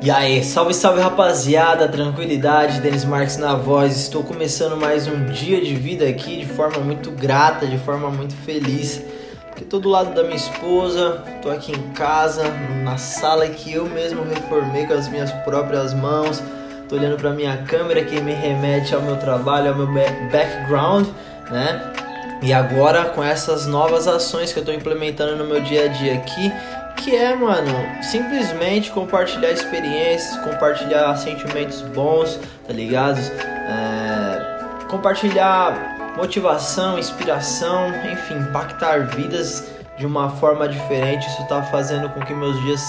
E aí, salve, salve rapaziada, tranquilidade, Denis Marques na voz. Estou começando mais um dia de vida aqui de forma muito grata, de forma muito feliz. Porque tô do lado da minha esposa, tô aqui em casa, na sala que eu mesmo reformei com as minhas próprias mãos. Tô olhando para minha câmera que me remete ao meu trabalho, ao meu background, né? E agora com essas novas ações que eu tô implementando no meu dia a dia aqui, que é, mano, simplesmente compartilhar experiências, compartilhar sentimentos bons, tá ligado? É, compartilhar motivação, inspiração, enfim, impactar vidas de uma forma diferente. Isso tá fazendo com que meus dias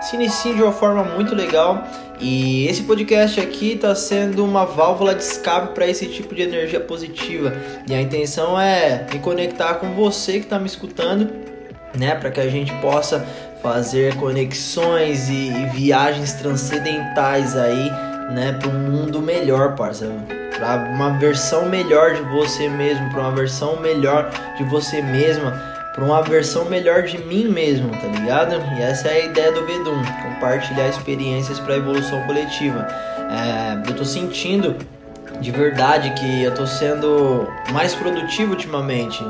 se iniciem de uma forma muito legal. E esse podcast aqui tá sendo uma válvula de escape para esse tipo de energia positiva. E a intenção é me conectar com você que tá me escutando, né, para que a gente possa fazer conexões e, e viagens transcendentais aí, né, para um mundo melhor, parceiro. Para uma versão melhor de você mesmo, para uma versão melhor de você mesma, para uma versão melhor de mim mesmo, tá ligado? E essa é a ideia do Vedum, compartilhar experiências para evolução coletiva. É, eu tô sentindo de verdade que eu tô sendo mais produtivo ultimamente,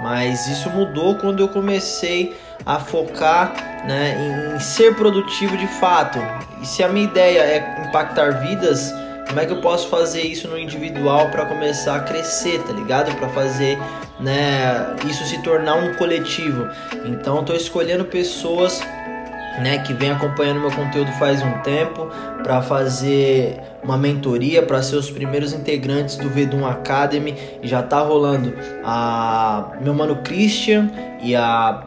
mas isso mudou quando eu comecei a focar né, em ser produtivo de fato. E se a minha ideia é impactar vidas, como é que eu posso fazer isso no individual para começar a crescer, tá ligado? Para fazer né, isso se tornar um coletivo. Então, estou escolhendo pessoas né, que vem acompanhando meu conteúdo faz um tempo para fazer uma mentoria para ser os primeiros integrantes do Vedum Academy e já tá rolando a meu mano Christian e a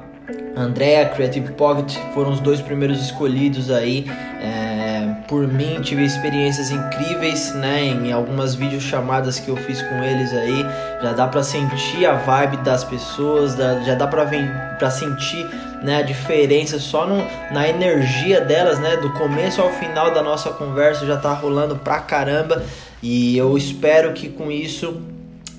Andrea, Creative Pocket foram os dois primeiros escolhidos aí. É, por mim, tive experiências incríveis, né? Em algumas videochamadas que eu fiz com eles aí, já dá para sentir a vibe das pessoas, já dá para sentir, né, a diferença só no, na energia delas, né? Do começo ao final da nossa conversa já tá rolando pra caramba e eu espero que com isso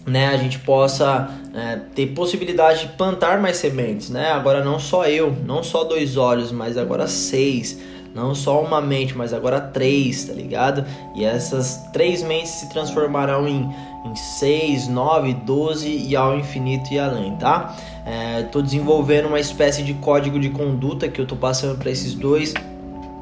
né, a gente possa é, ter possibilidade de plantar mais sementes, né? Agora não só eu, não só dois olhos, mas agora seis, não só uma mente, mas agora três, tá ligado? E essas três mentes se transformarão em, em seis, nove, doze e ao infinito e além, tá? É, tô desenvolvendo uma espécie de código de conduta que eu tô passando para esses dois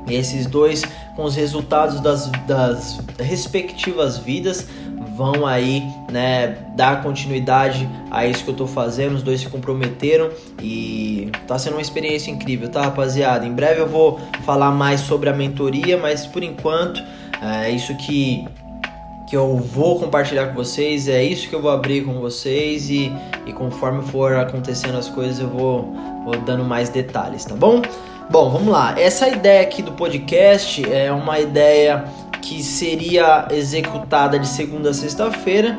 e esses dois, com os resultados das, das respectivas vidas, vão aí, né, dar continuidade a isso que eu tô fazendo. Os dois se comprometeram e tá sendo uma experiência incrível, tá, rapaziada? Em breve eu vou falar mais sobre a mentoria, mas por enquanto é isso que que eu vou compartilhar com vocês, é isso que eu vou abrir com vocês e, e conforme for acontecendo as coisas eu vou, vou dando mais detalhes, tá bom? Bom, vamos lá. Essa ideia aqui do podcast é uma ideia que seria executada de segunda a sexta-feira,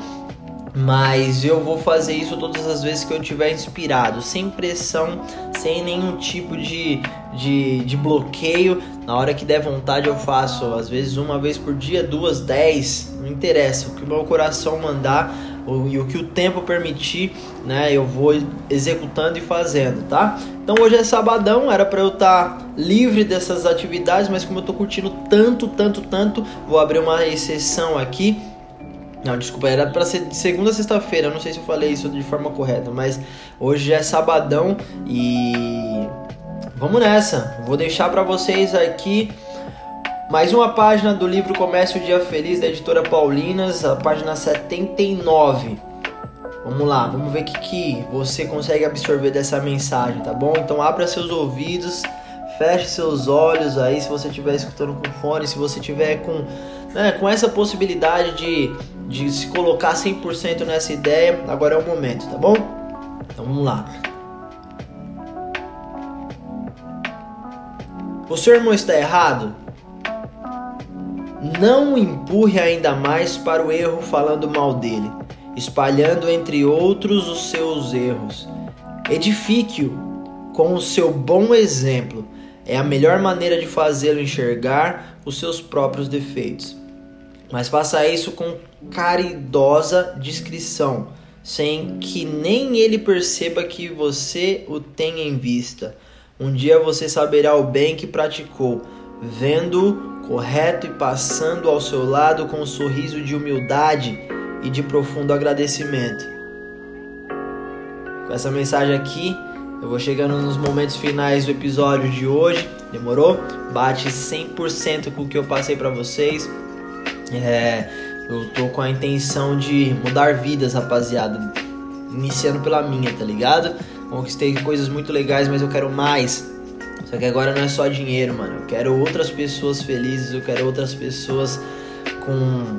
mas eu vou fazer isso todas as vezes que eu tiver inspirado, sem pressão, sem nenhum tipo de, de, de bloqueio. Na hora que der vontade eu faço, às vezes uma vez por dia, duas, dez, não interessa. O que o meu coração mandar e o que o tempo permitir, né, eu vou executando e fazendo, tá? Então hoje é sabadão, era para eu estar tá livre dessas atividades, mas como eu tô curtindo tanto, tanto, tanto, vou abrir uma exceção aqui. Não, desculpa, era para ser de segunda a sexta-feira, não sei se eu falei isso de forma correta, mas hoje é sabadão e vamos nessa. Vou deixar para vocês aqui mais uma página do livro Comércio Dia Feliz da editora Paulinas, a página 79. Vamos lá, vamos ver o que, que você consegue absorver dessa mensagem, tá bom? Então abra seus ouvidos, feche seus olhos aí se você estiver escutando com fone, se você tiver com, né, com essa possibilidade de, de se colocar 100% nessa ideia, agora é o momento, tá bom? Então vamos lá. O seu irmão está errado? Não o empurre ainda mais para o erro falando mal dele, espalhando entre outros os seus erros. Edifique-o com o seu bom exemplo. É a melhor maneira de fazê-lo enxergar os seus próprios defeitos. Mas faça isso com caridosa discrição, sem que nem ele perceba que você o tem em vista. Um dia você saberá o bem que praticou, vendo correto e passando ao seu lado com um sorriso de humildade e de profundo agradecimento. Com essa mensagem aqui, eu vou chegando nos momentos finais do episódio de hoje. Demorou? Bate 100% com o que eu passei para vocês. É, eu tô com a intenção de mudar vidas, rapaziada. Iniciando pela minha, tá ligado? Conquistei coisas muito legais, mas eu quero mais. Só que agora não é só dinheiro, mano. Eu quero outras pessoas felizes, eu quero outras pessoas com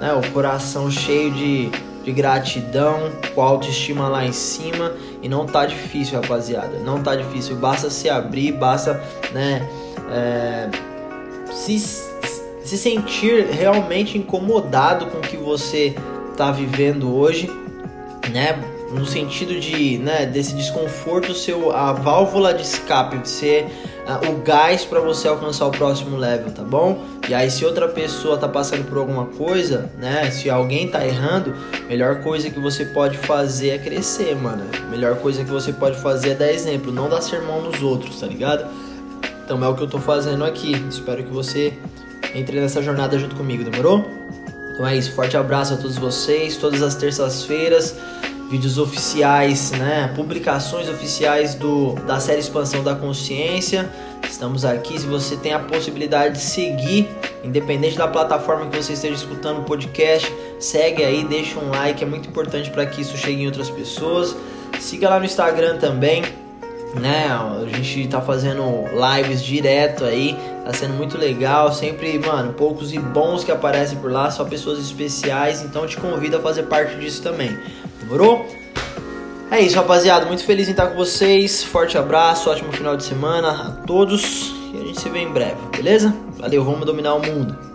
né, o coração cheio de, de gratidão, com a autoestima lá em cima. E não tá difícil, rapaziada. Não tá difícil. Basta se abrir, basta, né, é, se, se sentir realmente incomodado com o que você tá vivendo hoje, né? No sentido de, né, desse desconforto seu a válvula de escape ser uh, o gás para você alcançar o próximo level, tá bom? E aí se outra pessoa tá passando por alguma coisa, né, se alguém tá errando, melhor coisa que você pode fazer é crescer, mano. Melhor coisa que você pode fazer é dar exemplo, não dar sermão nos outros, tá ligado? Então é o que eu tô fazendo aqui. Espero que você entre nessa jornada junto comigo, demorou? Então é isso, forte abraço a todos vocês, todas as terças-feiras vídeos oficiais, né, publicações oficiais do, da série Expansão da Consciência. Estamos aqui. Se você tem a possibilidade de seguir, independente da plataforma que você esteja escutando o podcast, segue aí, deixa um like, é muito importante para que isso chegue em outras pessoas. Siga lá no Instagram também, né? A gente tá fazendo lives direto aí, tá sendo muito legal. Sempre, mano, poucos e bons que aparecem por lá, só pessoas especiais. Então te convido a fazer parte disso também. Demorou? É isso, rapaziada. Muito feliz em estar com vocês. Forte abraço, ótimo final de semana a todos. E a gente se vê em breve, beleza? Valeu, vamos dominar o mundo.